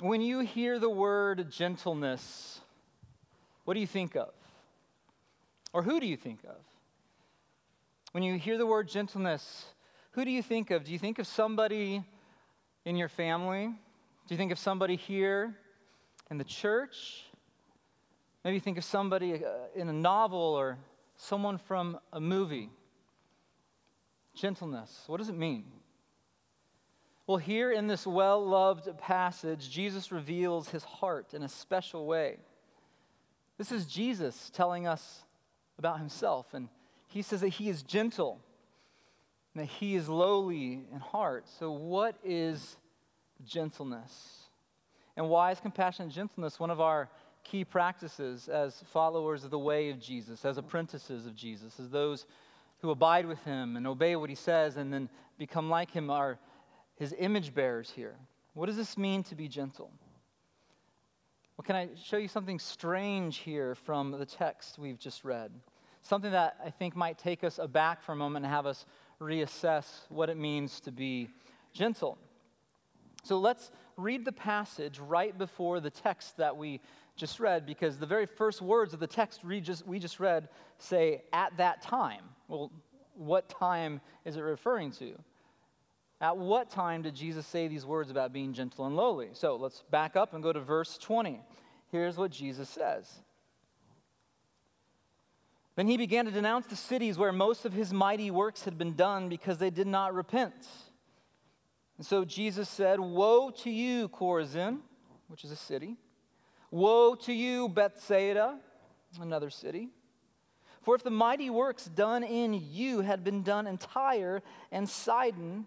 when you hear the word gentleness, what do you think of? Or who do you think of? When you hear the word gentleness, who do you think of? Do you think of somebody in your family? Do you think of somebody here in the church? Maybe think of somebody uh, in a novel or someone from a movie. Gentleness, what does it mean? Well, here in this well loved passage, Jesus reveals his heart in a special way. This is Jesus telling us about himself, and he says that he is gentle, and that he is lowly in heart. So, what is gentleness? And why is compassion and gentleness one of our key practices as followers of the way of Jesus, as apprentices of Jesus, as those who abide with him and obey what he says and then become like him are his image bearers here. What does this mean to be gentle? Well, can I show you something strange here from the text we've just read? Something that I think might take us aback for a moment and have us reassess what it means to be gentle. So let's read the passage right before the text that we just read, because the very first words of the text we just, we just read say, at that time. Well, what time is it referring to? At what time did Jesus say these words about being gentle and lowly? So let's back up and go to verse 20. Here's what Jesus says. Then he began to denounce the cities where most of his mighty works had been done because they did not repent. And so Jesus said, Woe to you, Chorazin, which is a city. Woe to you, Bethsaida, another city. For if the mighty works done in you had been done in Tyre and Sidon,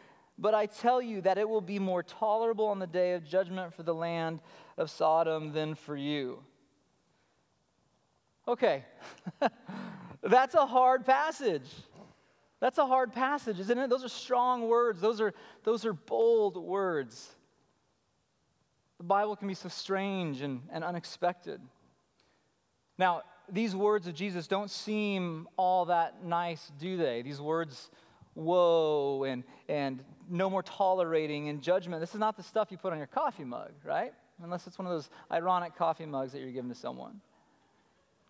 But I tell you that it will be more tolerable on the day of judgment for the land of Sodom than for you. Okay. That's a hard passage. That's a hard passage, isn't it? Those are strong words. Those are, those are bold words. The Bible can be so strange and, and unexpected. Now, these words of Jesus don't seem all that nice, do they? These words, woe, and, and no more tolerating and judgment. This is not the stuff you put on your coffee mug, right? Unless it's one of those ironic coffee mugs that you're giving to someone.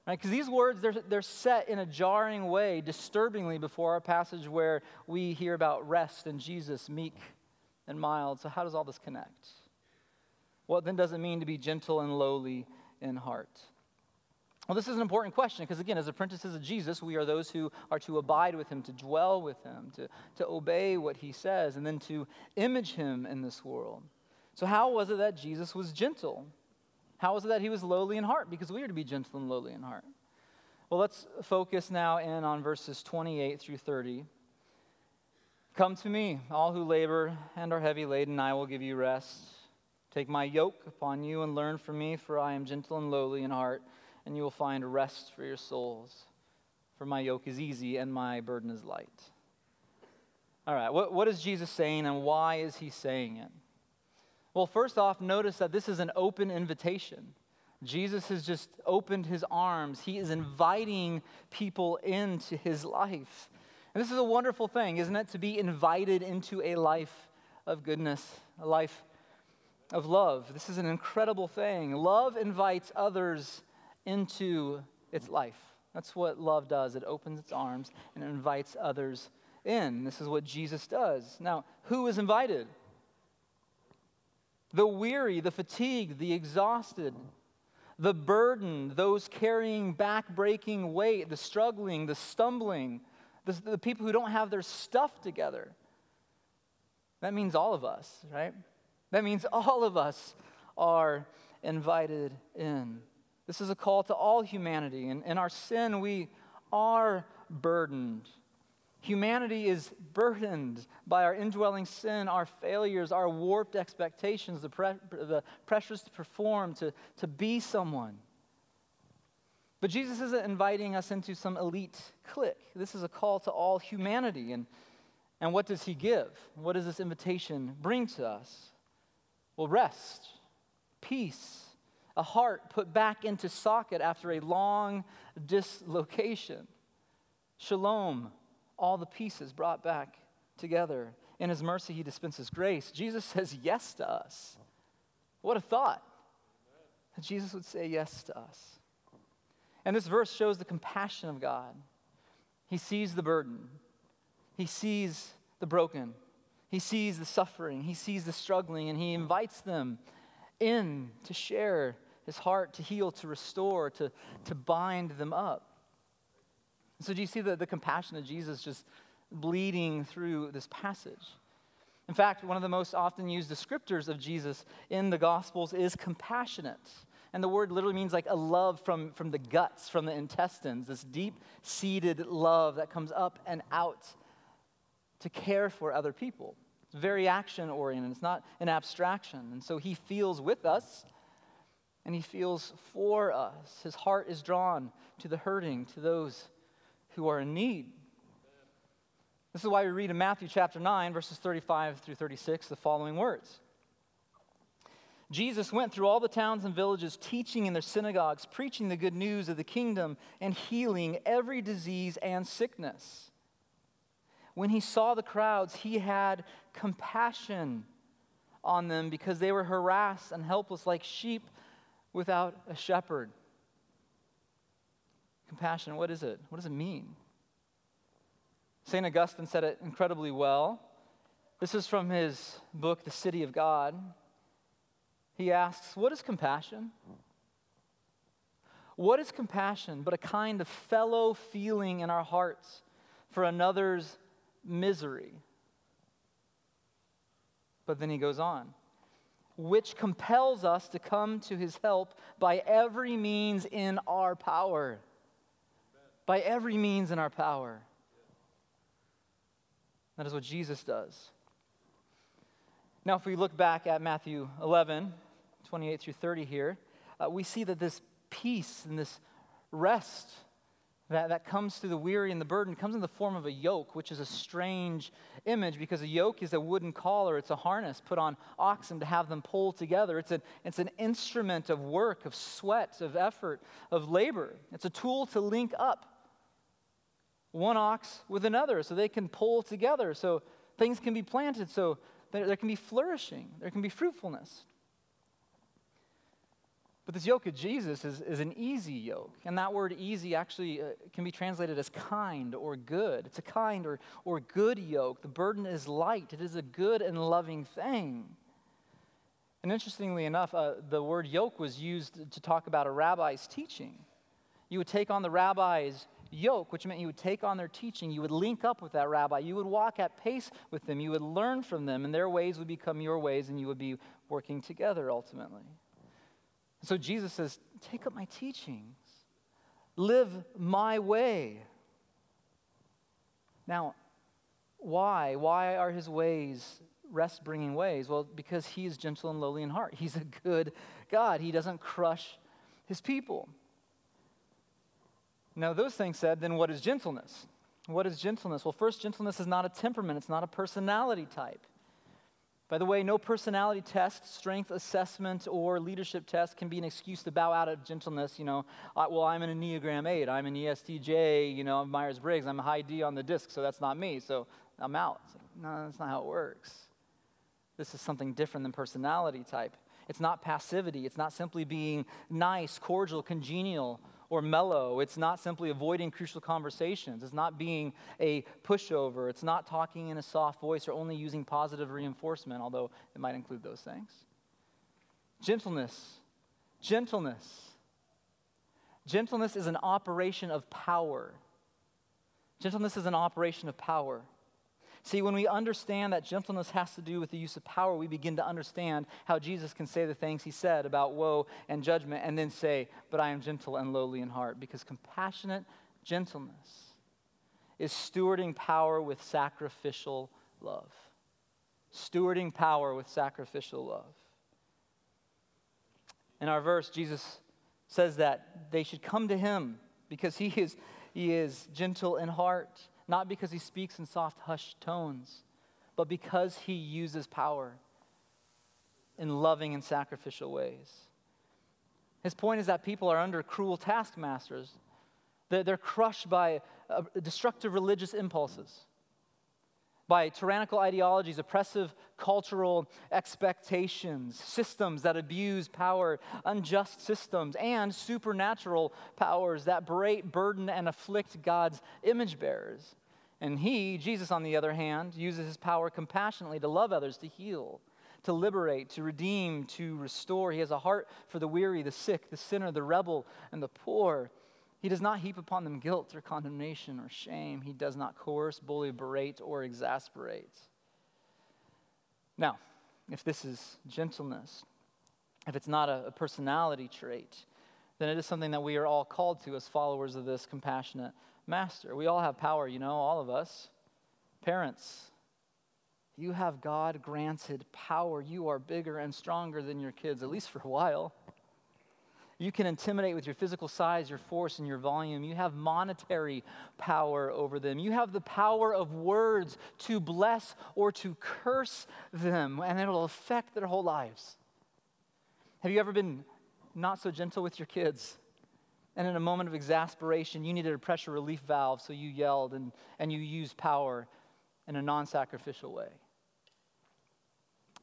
Right? Because these words, they're, they're set in a jarring way, disturbingly, before our passage where we hear about rest and Jesus, meek and mild. So, how does all this connect? What then does it mean to be gentle and lowly in heart? Well, this is an important question because, again, as apprentices of Jesus, we are those who are to abide with him, to dwell with him, to, to obey what he says, and then to image him in this world. So, how was it that Jesus was gentle? How was it that he was lowly in heart? Because we are to be gentle and lowly in heart. Well, let's focus now in on verses 28 through 30. Come to me, all who labor and are heavy laden, I will give you rest. Take my yoke upon you and learn from me, for I am gentle and lowly in heart, and you will find rest for your souls. For my yoke is easy and my burden is light. All right, what, what is Jesus saying and why is he saying it? Well, first off, notice that this is an open invitation. Jesus has just opened his arms. He is inviting people into his life. And this is a wonderful thing, isn't it? To be invited into a life of goodness, a life of love. This is an incredible thing. Love invites others into its life. That's what love does. It opens its arms and it invites others in. This is what Jesus does. Now, who is invited? The weary, the fatigued, the exhausted, the burdened, those carrying back breaking weight, the struggling, the stumbling, the, the people who don't have their stuff together. That means all of us, right? That means all of us are invited in. This is a call to all humanity. And in our sin, we are burdened. Humanity is burdened by our indwelling sin, our failures, our warped expectations, the, pre- the pressures to perform, to, to be someone. But Jesus isn't inviting us into some elite clique. This is a call to all humanity. And, and what does he give? What does this invitation bring to us? Well, rest, peace, a heart put back into socket after a long dislocation, shalom, all the pieces brought back together. In his mercy, he dispenses grace. Jesus says yes to us. What a thought that Jesus would say yes to us. And this verse shows the compassion of God. He sees the burden, He sees the broken, He sees the suffering, He sees the struggling, and He invites them in to share His heart, to heal, to restore, to, to bind them up. So, do you see the, the compassion of Jesus just bleeding through this passage? In fact, one of the most often used descriptors of Jesus in the Gospels is compassionate. And the word literally means like a love from, from the guts, from the intestines, this deep seated love that comes up and out to care for other people. It's very action oriented, it's not an abstraction. And so he feels with us and he feels for us. His heart is drawn to the hurting, to those who are in need. This is why we read in Matthew chapter 9, verses 35 through 36, the following words. Jesus went through all the towns and villages, teaching in their synagogues, preaching the good news of the kingdom, and healing every disease and sickness. When he saw the crowds, he had compassion on them because they were harassed and helpless like sheep without a shepherd. Compassion, what is it? What does it mean? St. Augustine said it incredibly well. This is from his book, The City of God. He asks, What is compassion? What is compassion but a kind of fellow feeling in our hearts for another's misery? But then he goes on, which compels us to come to his help by every means in our power. By every means in our power. That is what Jesus does. Now, if we look back at Matthew 11, 28 through 30 here, uh, we see that this peace and this rest that, that comes through the weary and the burden comes in the form of a yoke, which is a strange image because a yoke is a wooden collar, it's a harness put on oxen to have them pull together. It's, a, it's an instrument of work, of sweat, of effort, of labor. It's a tool to link up one ox with another so they can pull together, so things can be planted, so there, there can be flourishing, there can be fruitfulness. But this yoke of Jesus is, is an easy yoke. And that word easy actually uh, can be translated as kind or good. It's a kind or, or good yoke. The burden is light, it is a good and loving thing. And interestingly enough, uh, the word yoke was used to talk about a rabbi's teaching. You would take on the rabbi's yoke, which meant you would take on their teaching, you would link up with that rabbi, you would walk at pace with them, you would learn from them, and their ways would become your ways, and you would be working together ultimately. So Jesus says, Take up my teachings, live my way. Now, why? Why are his ways rest bringing ways? Well, because he is gentle and lowly in heart. He's a good God. He doesn't crush his people. Now, those things said, then what is gentleness? What is gentleness? Well, first, gentleness is not a temperament, it's not a personality type. By the way, no personality test, strength assessment, or leadership test can be an excuse to bow out of gentleness. You know, well, I'm an Enneagram 8, I'm an ESTJ, you know, Myers Briggs, I'm a high D on the disc, so that's not me, so I'm out. Like, no, that's not how it works. This is something different than personality type. It's not passivity, it's not simply being nice, cordial, congenial, or mellow. It's not simply avoiding crucial conversations. It's not being a pushover. It's not talking in a soft voice or only using positive reinforcement, although it might include those things. Gentleness. Gentleness. Gentleness is an operation of power. Gentleness is an operation of power. See, when we understand that gentleness has to do with the use of power, we begin to understand how Jesus can say the things he said about woe and judgment and then say, But I am gentle and lowly in heart. Because compassionate gentleness is stewarding power with sacrificial love. Stewarding power with sacrificial love. In our verse, Jesus says that they should come to him because he is, he is gentle in heart, not because he speaks in soft, hushed tones, but because he uses power in loving and sacrificial ways. His point is that people are under cruel taskmasters. They're, crushed by uh, destructive religious impulses by tyrannical ideologies, oppressive cultural expectations, systems that abuse power, unjust systems, and supernatural powers that burden, and afflict God's image bearers. And he, Jesus, on the other hand, uses his power compassionately to love others, to heal, to liberate, to redeem, to restore. He has a heart for the weary, the sick, the sinner, the rebel, and the poor. He does not heap upon them guilt or condemnation or shame. He does not coerce, bully, berate, or exasperate. Now, if this is gentleness, if it's not a, personality trait, then it is something that we are all called to as followers of this compassionate master. We all have power, you know, all of us. Parents, you have God granted power. You are bigger and stronger than your kids, at least for a while. You can intimidate with your physical size, your force, and your volume. You have monetary power over them. You have the power of words to bless or to curse them, and it'll affect their whole lives. Have you ever been not so gentle with your kids? And in a moment of exasperation, you needed a pressure relief valve, so you yelled and, and you used power in a non sacrificial way.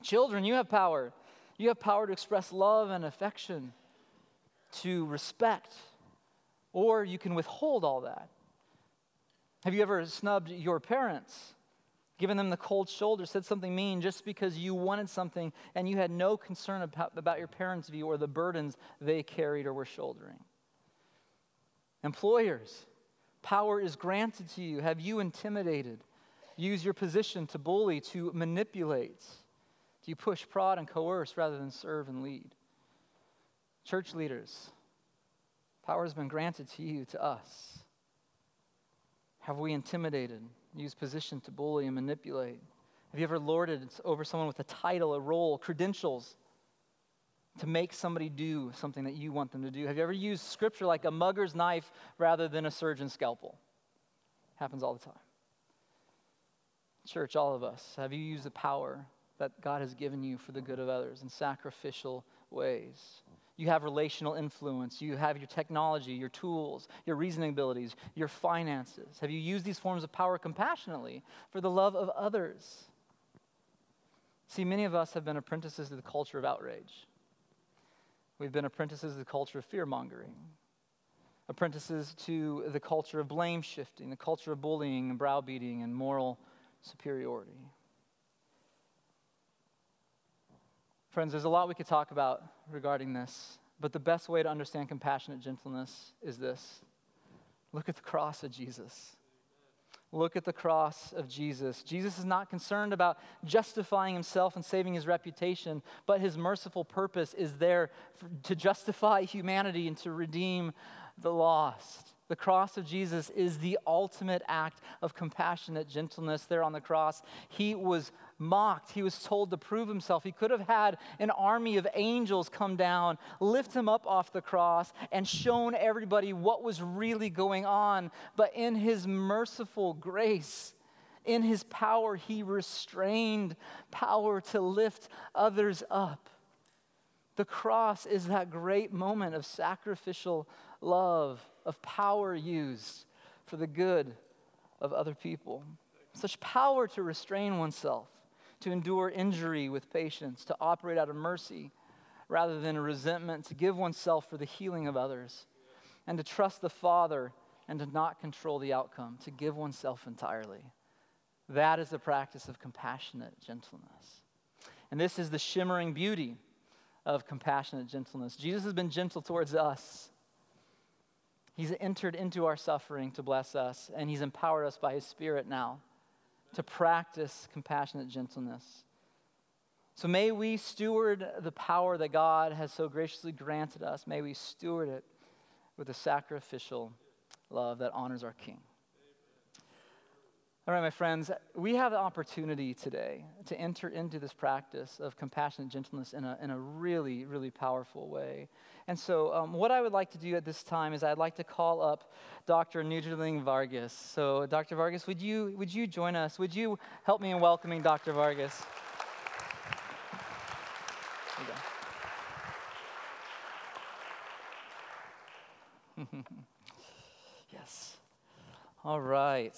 Children, you have power. You have power to express love and affection to respect, or you can withhold all that. Have you ever snubbed your parents, given them the cold shoulder, said something mean just because you wanted something and you had no concern about, about your parents' view or the burdens they carried or were shouldering? Employers, power is granted to you. Have you intimidated? Use your position to bully, to manipulate? Do you push, prod, and coerce rather than serve and lead? Church leaders, power has been granted to you, to us. Have we intimidated, used position to bully and manipulate? Have you ever lorded over someone with a title, a role, credentials to make somebody do something that you want them to do? Have you ever used scripture like a mugger's knife rather than a surgeon's scalpel? Happens all the time. Church, all of us, have you used the power that God has given you for the good of others in sacrificial ways? You have relational influence. You have your technology, your tools, your reasoning abilities, your finances. Have you used these forms of power compassionately for the love of others? See, many of us have been apprentices to the culture of outrage. We've been apprentices to the culture of fear mongering, apprentices to the culture of blame shifting, the culture of bullying and browbeating and moral superiority. Friends, there's a lot we could talk about regarding this, but the best way to understand compassionate gentleness is this look at the cross of Jesus. Look at the cross of Jesus. Jesus is not concerned about justifying himself and saving his reputation, but his merciful purpose is there to justify humanity and to redeem the lost. The cross of Jesus is the ultimate act of compassionate gentleness there on the cross. He was mocked. He was told to prove himself. He could have had an army of angels come down, lift him up off the cross, and shown everybody what was really going on. But in his merciful grace, in his power, he restrained power to lift others up. The cross is that great moment of sacrificial love of power used for the good of other people. Such power to restrain oneself, to endure injury with patience, to operate out of mercy rather than resentment, to give oneself for the healing of others, and to trust the Father and to not control the outcome, to give oneself entirely. That is the practice of compassionate gentleness. And this is the shimmering beauty of compassionate gentleness. Jesus has been gentle towards us. He's entered into our suffering to bless us, and He's empowered us by His Spirit now to practice compassionate gentleness. So may we steward the power that God has so graciously granted us. May we steward it with a sacrificial love that honors our King. All right, my friends, we have the opportunity today to enter into this practice of compassionate gentleness in a, in a really, really powerful way. And so, um, what I would like to do at this time is I'd like to call up Dr. Nujrling Vargas. So, Dr. Vargas, would you, would you join us? Would you help me in welcoming Dr. Vargas? yes. All right.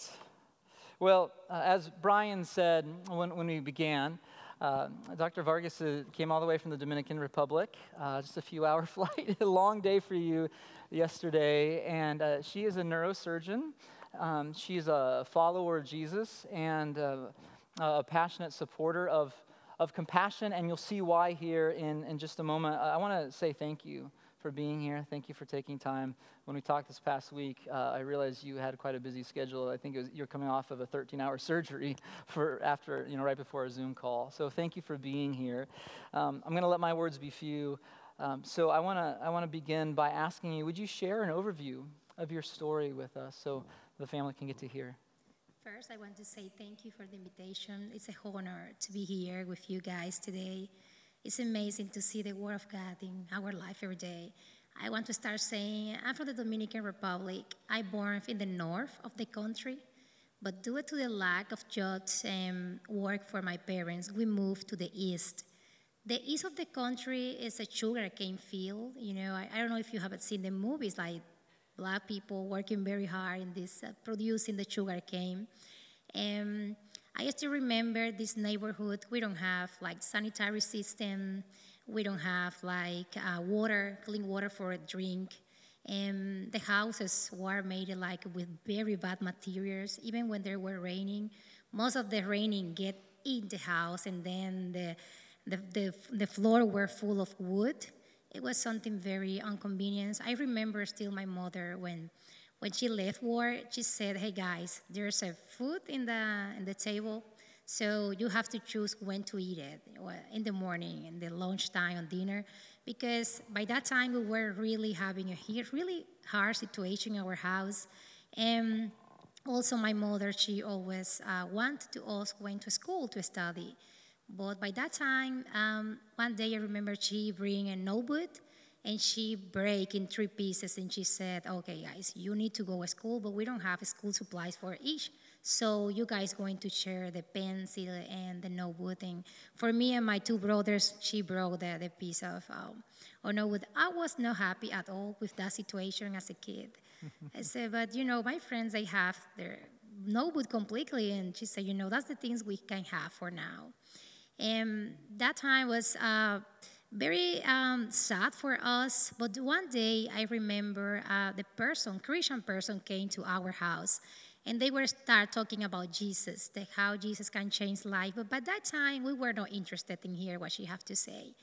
Well, uh, as Brian said when, when we began, uh, Dr. Vargas uh, came all the way from the Dominican Republic, uh, just a few hour flight, a long day for you yesterday. And uh, she is a neurosurgeon. Um, she's a follower of Jesus and uh, a passionate supporter of, of compassion. And you'll see why here in, in just a moment. I want to say thank you for being here. Thank you for taking time. When we talked this past week, uh, I realized you had quite a busy schedule. I think you're coming off of a 13-hour surgery for after, you know, right before a Zoom call. So thank you for being here. Um, I'm going to let my words be few. Um, so I want to I want to begin by asking you, would you share an overview of your story with us so the family can get to hear? First, I want to say thank you for the invitation. It's a honor to be here with you guys today. It's amazing to see the Word of God in our life every day. I want to start saying I'm from the Dominican Republic. I born in the north of the country, but due to the lack of jobs and work for my parents, we moved to the east. The east of the country is a sugarcane field. You know, I, I don't know if you haven't seen the movies like black people working very hard in this uh, producing the sugarcane. And I still remember this neighborhood. We don't have like sanitary system. We don't have like uh, water, clean water for a drink. And the houses were made like with very bad materials. Even when there were raining, most of the raining get in the house, and then the the, the, the floor were full of wood. It was something very inconvenient. I remember still my mother when when she left work, she said, "Hey guys, there's a food in the in the table, so you have to choose when to eat it in the morning, in the lunchtime, and dinner, because by that time we were really having a really hard situation in our house, and also my mother, she always uh, wanted to us went to school to study." But by that time, um, one day I remember she bring a notebook and she break in three pieces and she said okay guys you need to go to school but we don't have school supplies for each. So you guys going to share the pencil and the notebook and for me and my two brothers she broke the, the piece of um, or notebook. I was not happy at all with that situation as a kid. I said but you know my friends they have their notebook completely. And she said you know that's the things we can have for now. And that time was uh, very um, sad for us. But one day I remember uh, the person, Christian person, came to our house, and they were start talking about Jesus, the, how Jesus can change life. But by that time we were not interested in hear what she have to say.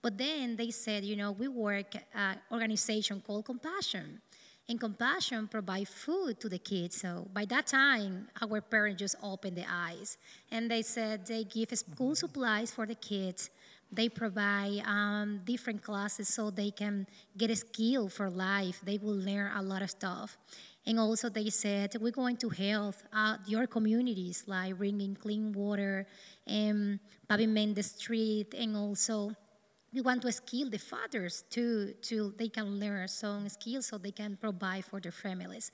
But then they said, you know, we work at organization called Compassion. And Compassion provide food to the kids. So by that time, our parents just opened their eyes. And they said they give school supplies for the kids they provide um, different classes so they can get a skill for life. They will learn a lot of stuff. And also, they said, we're going to help uh, your communities, like bringing clean water and pavement the street. And also, we want to skill the fathers too, to they can learn some skills so they can provide for their families.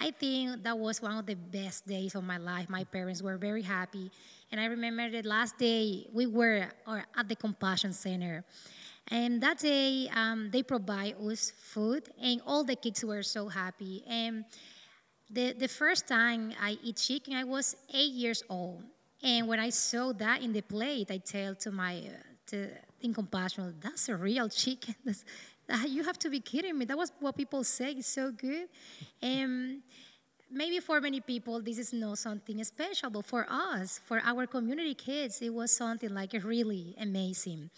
I think that was one of the best days of my life. My parents were very happy. And I remember the last day we were at the Compassion Center. And that day, um, they provide us food, and all the kids were so happy. And the, the first time I eat chicken, I was eight years old. And when I saw that in the plate, I tell to my to in compassion, that's a real chicken. That's, you have to be kidding me. That was what people say. It's so good. And maybe for many people, this is not something special, but for us, for our community kids, it was something like really amazing.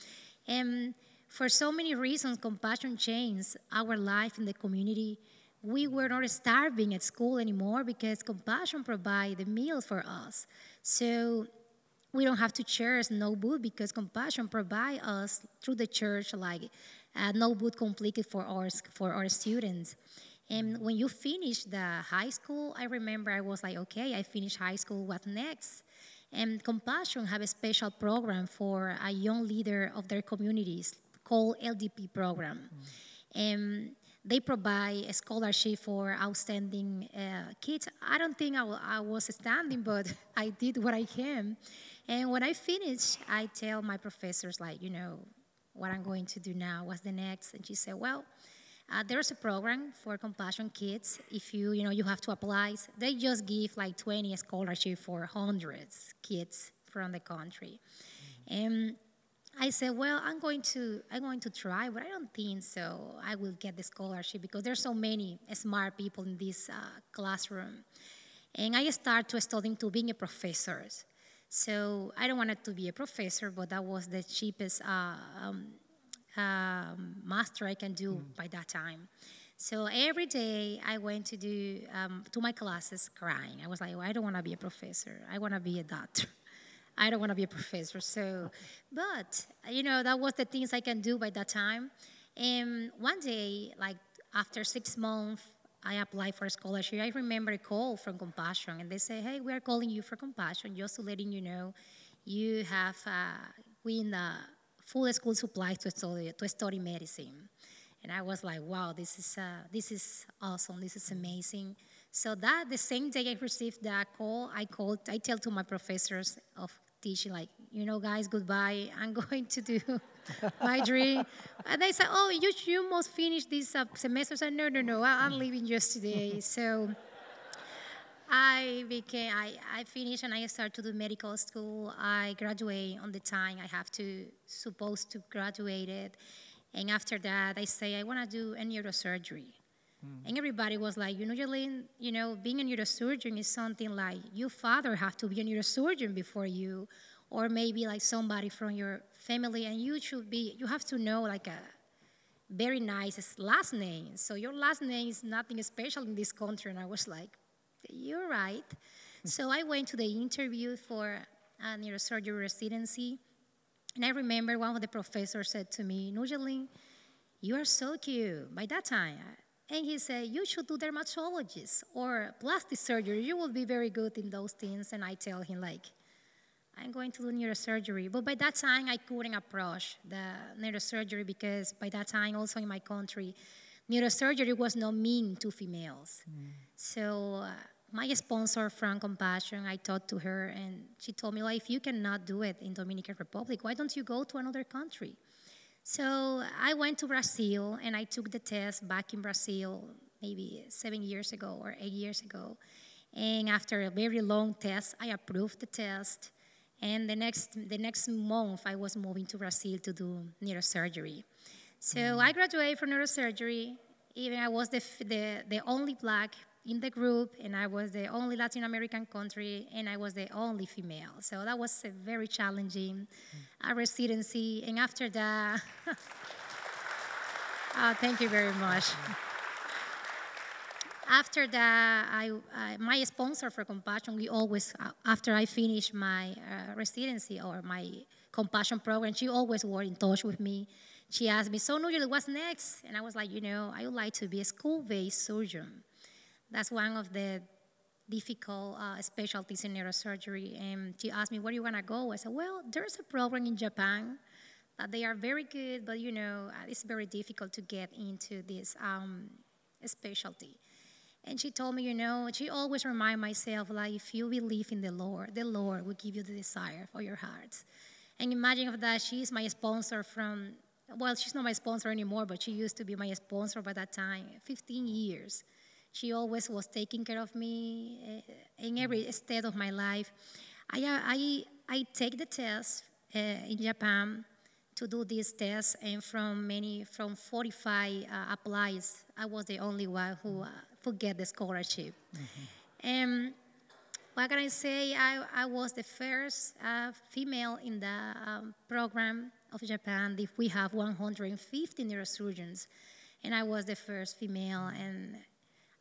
And for so many reasons, compassion changed our life in the community. We were not starving at school anymore because compassion provided the meals for us. So we don't have to share no food because compassion provide us through the church like uh, no notebook completely for our, for our students. And when you finish the high school, I remember I was like, okay, I finished high school, what next? And Compassion have a special program for a young leader of their communities called LDP program. And they provide a scholarship for outstanding uh, kids. I don't think I, w- I was standing, but I did what I can. And when I finished, I tell my professors, like, you know, what I'm going to do now, what's the next? And she said, well, uh, there's a program for compassion kids. If you, you know, you have to apply. They just give like 20 scholarship for hundreds kids from the country. And I said, well, I'm going to, I'm going to try, but I don't think so. I will get the scholarship because there's so many smart people in this uh, classroom. And I started to studying to being a professor. So I don't want to be a professor, but that was the cheapest uh, um, um, master I can do mm. by that time. So every day I went to do um, to my classes crying. I was like, well, I don't want to be a professor. I want to be a doctor. I don't want to be a professor. So, but you know that was the things I can do by that time. And one day, like after six months, I applied for a scholarship. I remember a call from Compassion, and they say, "Hey, we are calling you for Compassion, just to letting you know, you have uh, win the full school supplies to study to study medicine." And I was like, "Wow, this is uh, this is awesome. This is amazing." So that the same day I received that call, I called. I tell to my professors of teaching, like, you know, guys, goodbye. I'm going to do my dream. And they said, oh, you, you must finish this uh, semester. I said, no, no, no, I, am leaving just today. So I became, I, I finished and I started to do medical school. I graduate on the time I have to, supposed to graduate it. And after that, I say, I want to do a neurosurgery. Mm. And everybody was like, you know, Jolene, you know, being a neurosurgeon is something like your father have to be a neurosurgeon before you, or maybe like somebody from your family, and you should be, you have to know like a very nice last name. So your last name is nothing special in this country. And I was like, you're right. so I went to the interview for a neurosurgery residency. And I remember one of the professors said to me, Nujalin, you are so cute. By that time, and he said, You should do dermatologist or plastic surgery. You will be very good in those things. And I tell him, like, I'm going to do neurosurgery. But by that time, I couldn't approach the neurosurgery because by that time, also in my country, neurosurgery was not mean to females. Mm. So uh, my sponsor from Compassion, I talked to her, and she told me, well, if you cannot do it in Dominican Republic, why don't you go to another country? So I went to Brazil and I took the test back in Brazil maybe seven years ago or eight years ago. And after a very long test, I approved the test. And the next, the next month, I was moving to Brazil to do neurosurgery. So mm. I graduated from neurosurgery. Even I was the, the, the only black in the group, and I was the only Latin American country, and I was the only female. So that was a very challenging uh, residency. And after that, uh, thank you very much. After that, I, my sponsor for Compassion, we always, uh, after I finished my uh, residency or my Compassion program, she always was in touch with me. She asked me, so Nujel, what's next? And I was like, you know, I would like to be a skull-base surgeon. That's one of the difficult uh, specialties in neurosurgery. And she asked me, where do you want to go? I said, well, there's a program in Japan that they are very good, but you know, uh, it's very difficult to get into this um, specialty. And she told me, you know, she always remind myself, like, if you believe in the Lord, the Lord will give you the desire for your heart. And imagine of that, she's my sponsor from, well, she's not my sponsor anymore, but she used to be my sponsor by that time, 15 years. She always was taking care of me eh, in every state of my life. I, I, I take the test uh, in Japan to do this test, and from many, from 45 uh, applies, I was the only one who, uh, who get the scholarship. Mm-hmm. And what can I say? I, I was the first uh, female in the um, program of Japan. If we have 150 neurosurgeons, and I was the first female, and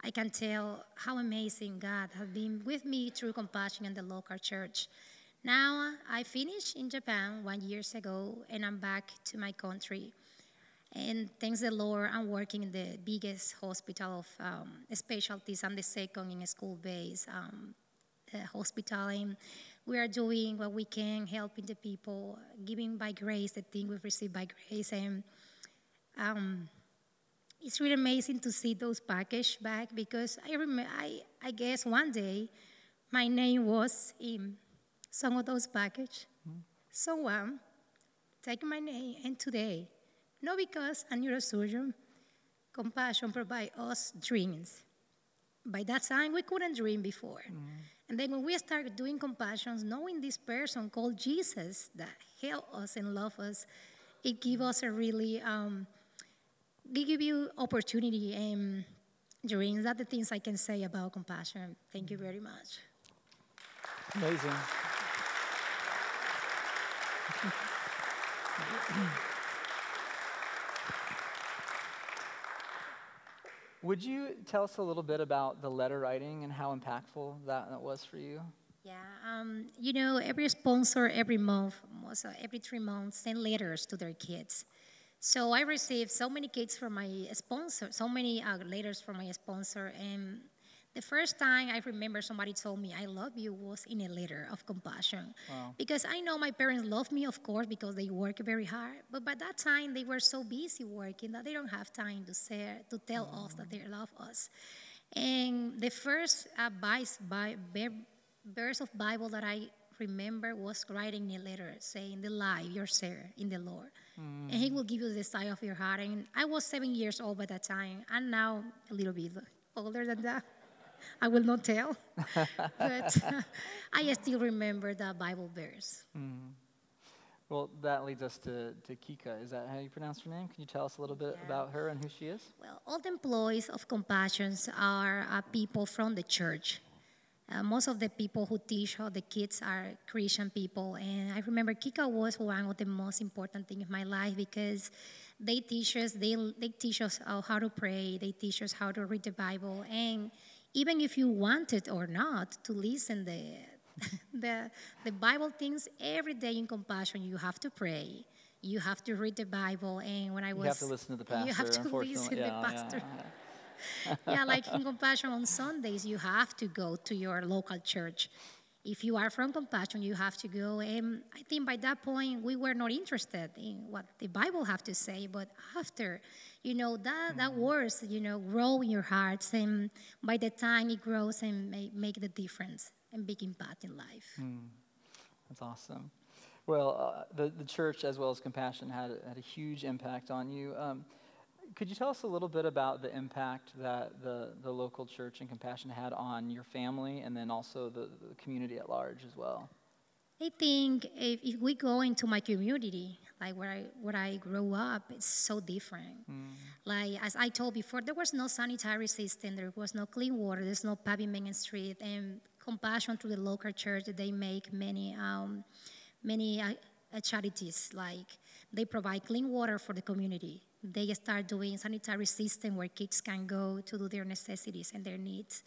I can tell how amazing God has been with me through compassion and the local church. Now I finished in Japan one years ago and I'm back to my country. And thanks the Lord, I'm working in the biggest hospital of um, specialties and the second in a school based um, hospital. And we are doing what we can, helping the people, giving by grace the thing we've received by grace. And um, it's really amazing to see those packaged back because I, I, I guess one day my name was in some of those packages. Mm-hmm. Someone take my name, and today, not because a neurosurgeon, compassion provide us dreams. By that time, we couldn't dream before. Mm-hmm. And then when we started doing compassions, knowing this person called Jesus that helped us and love us, it gave us a really um, give you opportunity and dreams. That's the things I can say about compassion. Thank you very much. Amazing. Would you tell us a little bit about the letter writing and how impactful that was for you? Yeah, um, you know, every sponsor every month, also every three months, send letters to their kids. So I received so many kids from my sponsor, so many uh, letters from my sponsor, and the first time I remember somebody told me I love you was in a letter of compassion. Wow. Because I know my parents love me, of course, because they work very hard. But by that time, they were so busy working that they don't have time to say, to tell mm. us that they love us. And the first advice by verse of Bible that I remember was writing a letter saying, "The life you're share in the Lord." Mm. And he will give you the desire of your heart. And I was seven years old by that time, and now a little bit older than that. I will not tell, but uh, I still remember the Bible verse. Mm. Well, that leads us to, to Kika. Is that how you pronounce her name? Can you tell us a little bit yeah. about her and who she is? Well, all the employees of Compassions are uh, people from the church. Uh, most of the people who teach all the kids are Christian people. And I remember Kika was one of the most important things in my life because they teach us, they, they teach us how to pray, they teach us how to read the Bible. And even if you wanted or not, to listen the, the, the Bible things every day in compassion, you have to pray. You have to read the Bible, and when I was, you have to listen to the pastor. You have to listen to yeah, the pastor. Yeah, yeah yeah, like in Compassion on Sundays, you have to go to your local church. If you are from Compassion, you have to go. And I think by that point, we were not interested in what the Bible have to say. But after, you know, that, mm. that words, you know, grow in your hearts. And by the time it grows and make, make the difference and big impact in life. Mm. That's awesome. Well, uh, the, the church as well as Compassion had, had a huge impact on you. Um, could you tell us a little bit about the impact that the, the local church and compassion had on your family and then also the, the community at large as well? I think if, if, we go into my community, like where I where I grew up, it's so different. Mm. Like as I told before, there was no sanitary system, there was no clean water, there's no pavement in the street, and compassion to the local church. They make many um, many uh, charities like they provide clean water for the community they start doing sanitary system where kids can go to do their necessities and their needs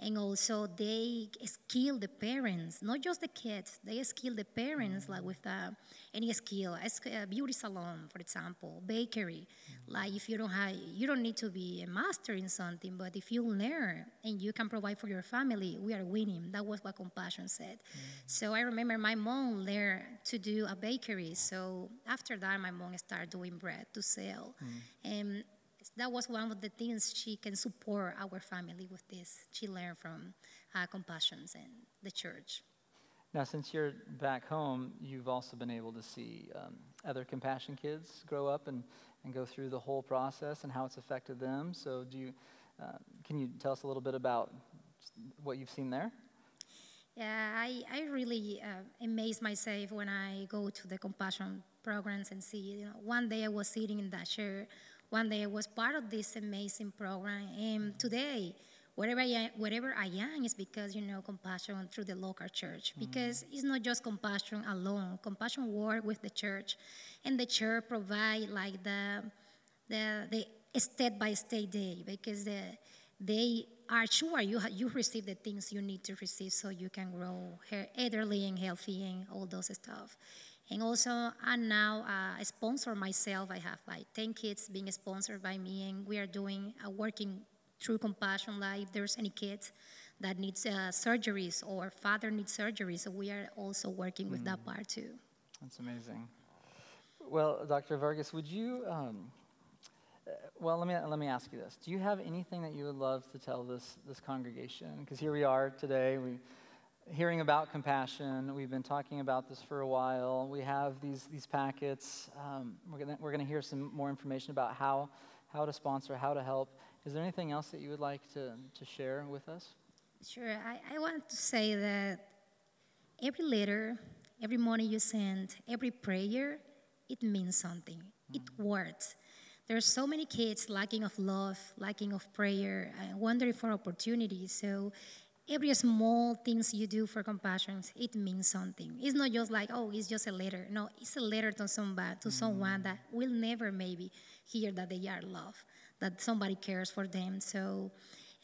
and also they skill the parents not just the kids they skill the parents like with uh, any skill. A beauty salon for example bakery. Like if you don't have you don't need to be a master in something but if you learn and you can provide for your family we are winning. That was what compassion said. So i remember my mom learned to do a bakery. So after that my mom started doing bread to sell. Mm. and that was one of the things she can support our family with this. She learned from uh, Compassions and the church. Now, since you're back home, you've also been able to see um, other Compassion kids grow up and, and go through the whole process and how it's affected them. So, do you, uh, can you tell us a little bit about what you've seen there? Yeah, I, I really uh, amaze myself when I go to the compassion programs and see. You know, one day I was sitting in that chair one day I was part of this amazing program, and today, wherever I, wherever I am is because you know compassion through the local church. Mm. Because it's not just compassion alone. Compassion work with the church, and the church provide like the the the step by step day because the, they are sure you you receive the things you need to receive so you can grow elderly and healthy and all those stuff. And also, I'm now uh, a sponsor myself. I have like 10 kids being sponsored by me, and we are doing, uh, working through Compassion Life. If there's any kids that needs uh, surgeries or father needs surgery, so we are also working with that part too. That's amazing. Well, Dr. Vargas, would you? Um, uh, well, let me let me ask you this: Do you have anything that you would love to tell this this congregation? Because here we are today. We hearing about compassion. We've been talking about this for a while. We have these these packets. Um, we're gonna we're gonna hear some more information about how how to sponsor, how to help. Is there anything else that you would like to to share with us? Sure. I, I want to say that every letter, every money you send, every prayer, it means something. It works. There are so many kids lacking of love, lacking of prayer, and wondering for opportunities. So every small things you do for compassion, it means something. It's not just like, oh, it's just a letter. No, it's a letter to somebody, to someone mm. that will never maybe hear that they are loved, that somebody cares for them. So,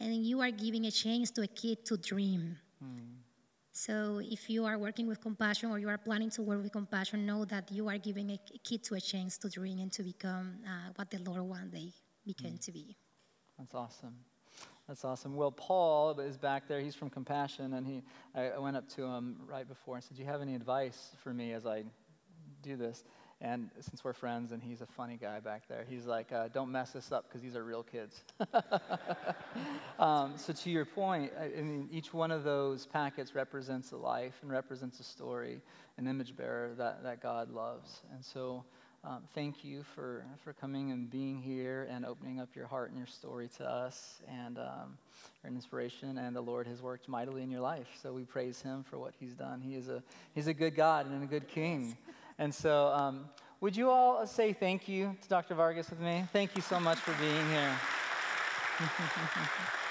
and you are giving a chance to a kid to dream. Mm. So if you are working with compassion or you are planning to work with compassion, know that you are giving a kid to a chance to dream and to become uh, what the Lord one day became mm. to be. That's awesome. That's awesome. Well, Paul is back there. He's from Compassion, and he. I, went up to him right before and said, "Do you have any advice for me as I do this?" And since we're friends, and he's a funny guy back there, he's like, uh, "Don't mess this up because these are real kids." um, so to your point, I mean, each one of those packets represents a life and represents a story, an image bearer that that God loves, and so. Um, thank you for, for coming and being here and opening up your heart and your story to us. And um, you're inspiration, and the Lord has worked mightily in your life. So we praise Him for what He's done. He is a, he's a good God and a good King. And so, um, would you all say thank you to Dr. Vargas with me? Thank you so much for being here. thank you.